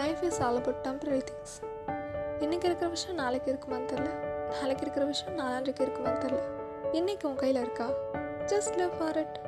Life is all about temporary things இன்றைக்கி இருக்கிற விஷயம் நாளைக்கு இருக்குமான்னு தெரில நாளைக்கு இருக்கிற விஷயம் நாளான்றைக்கு இருக்குமான்னு தெரில இன்றைக்கி உன் கையில் இருக்கா? Just live for it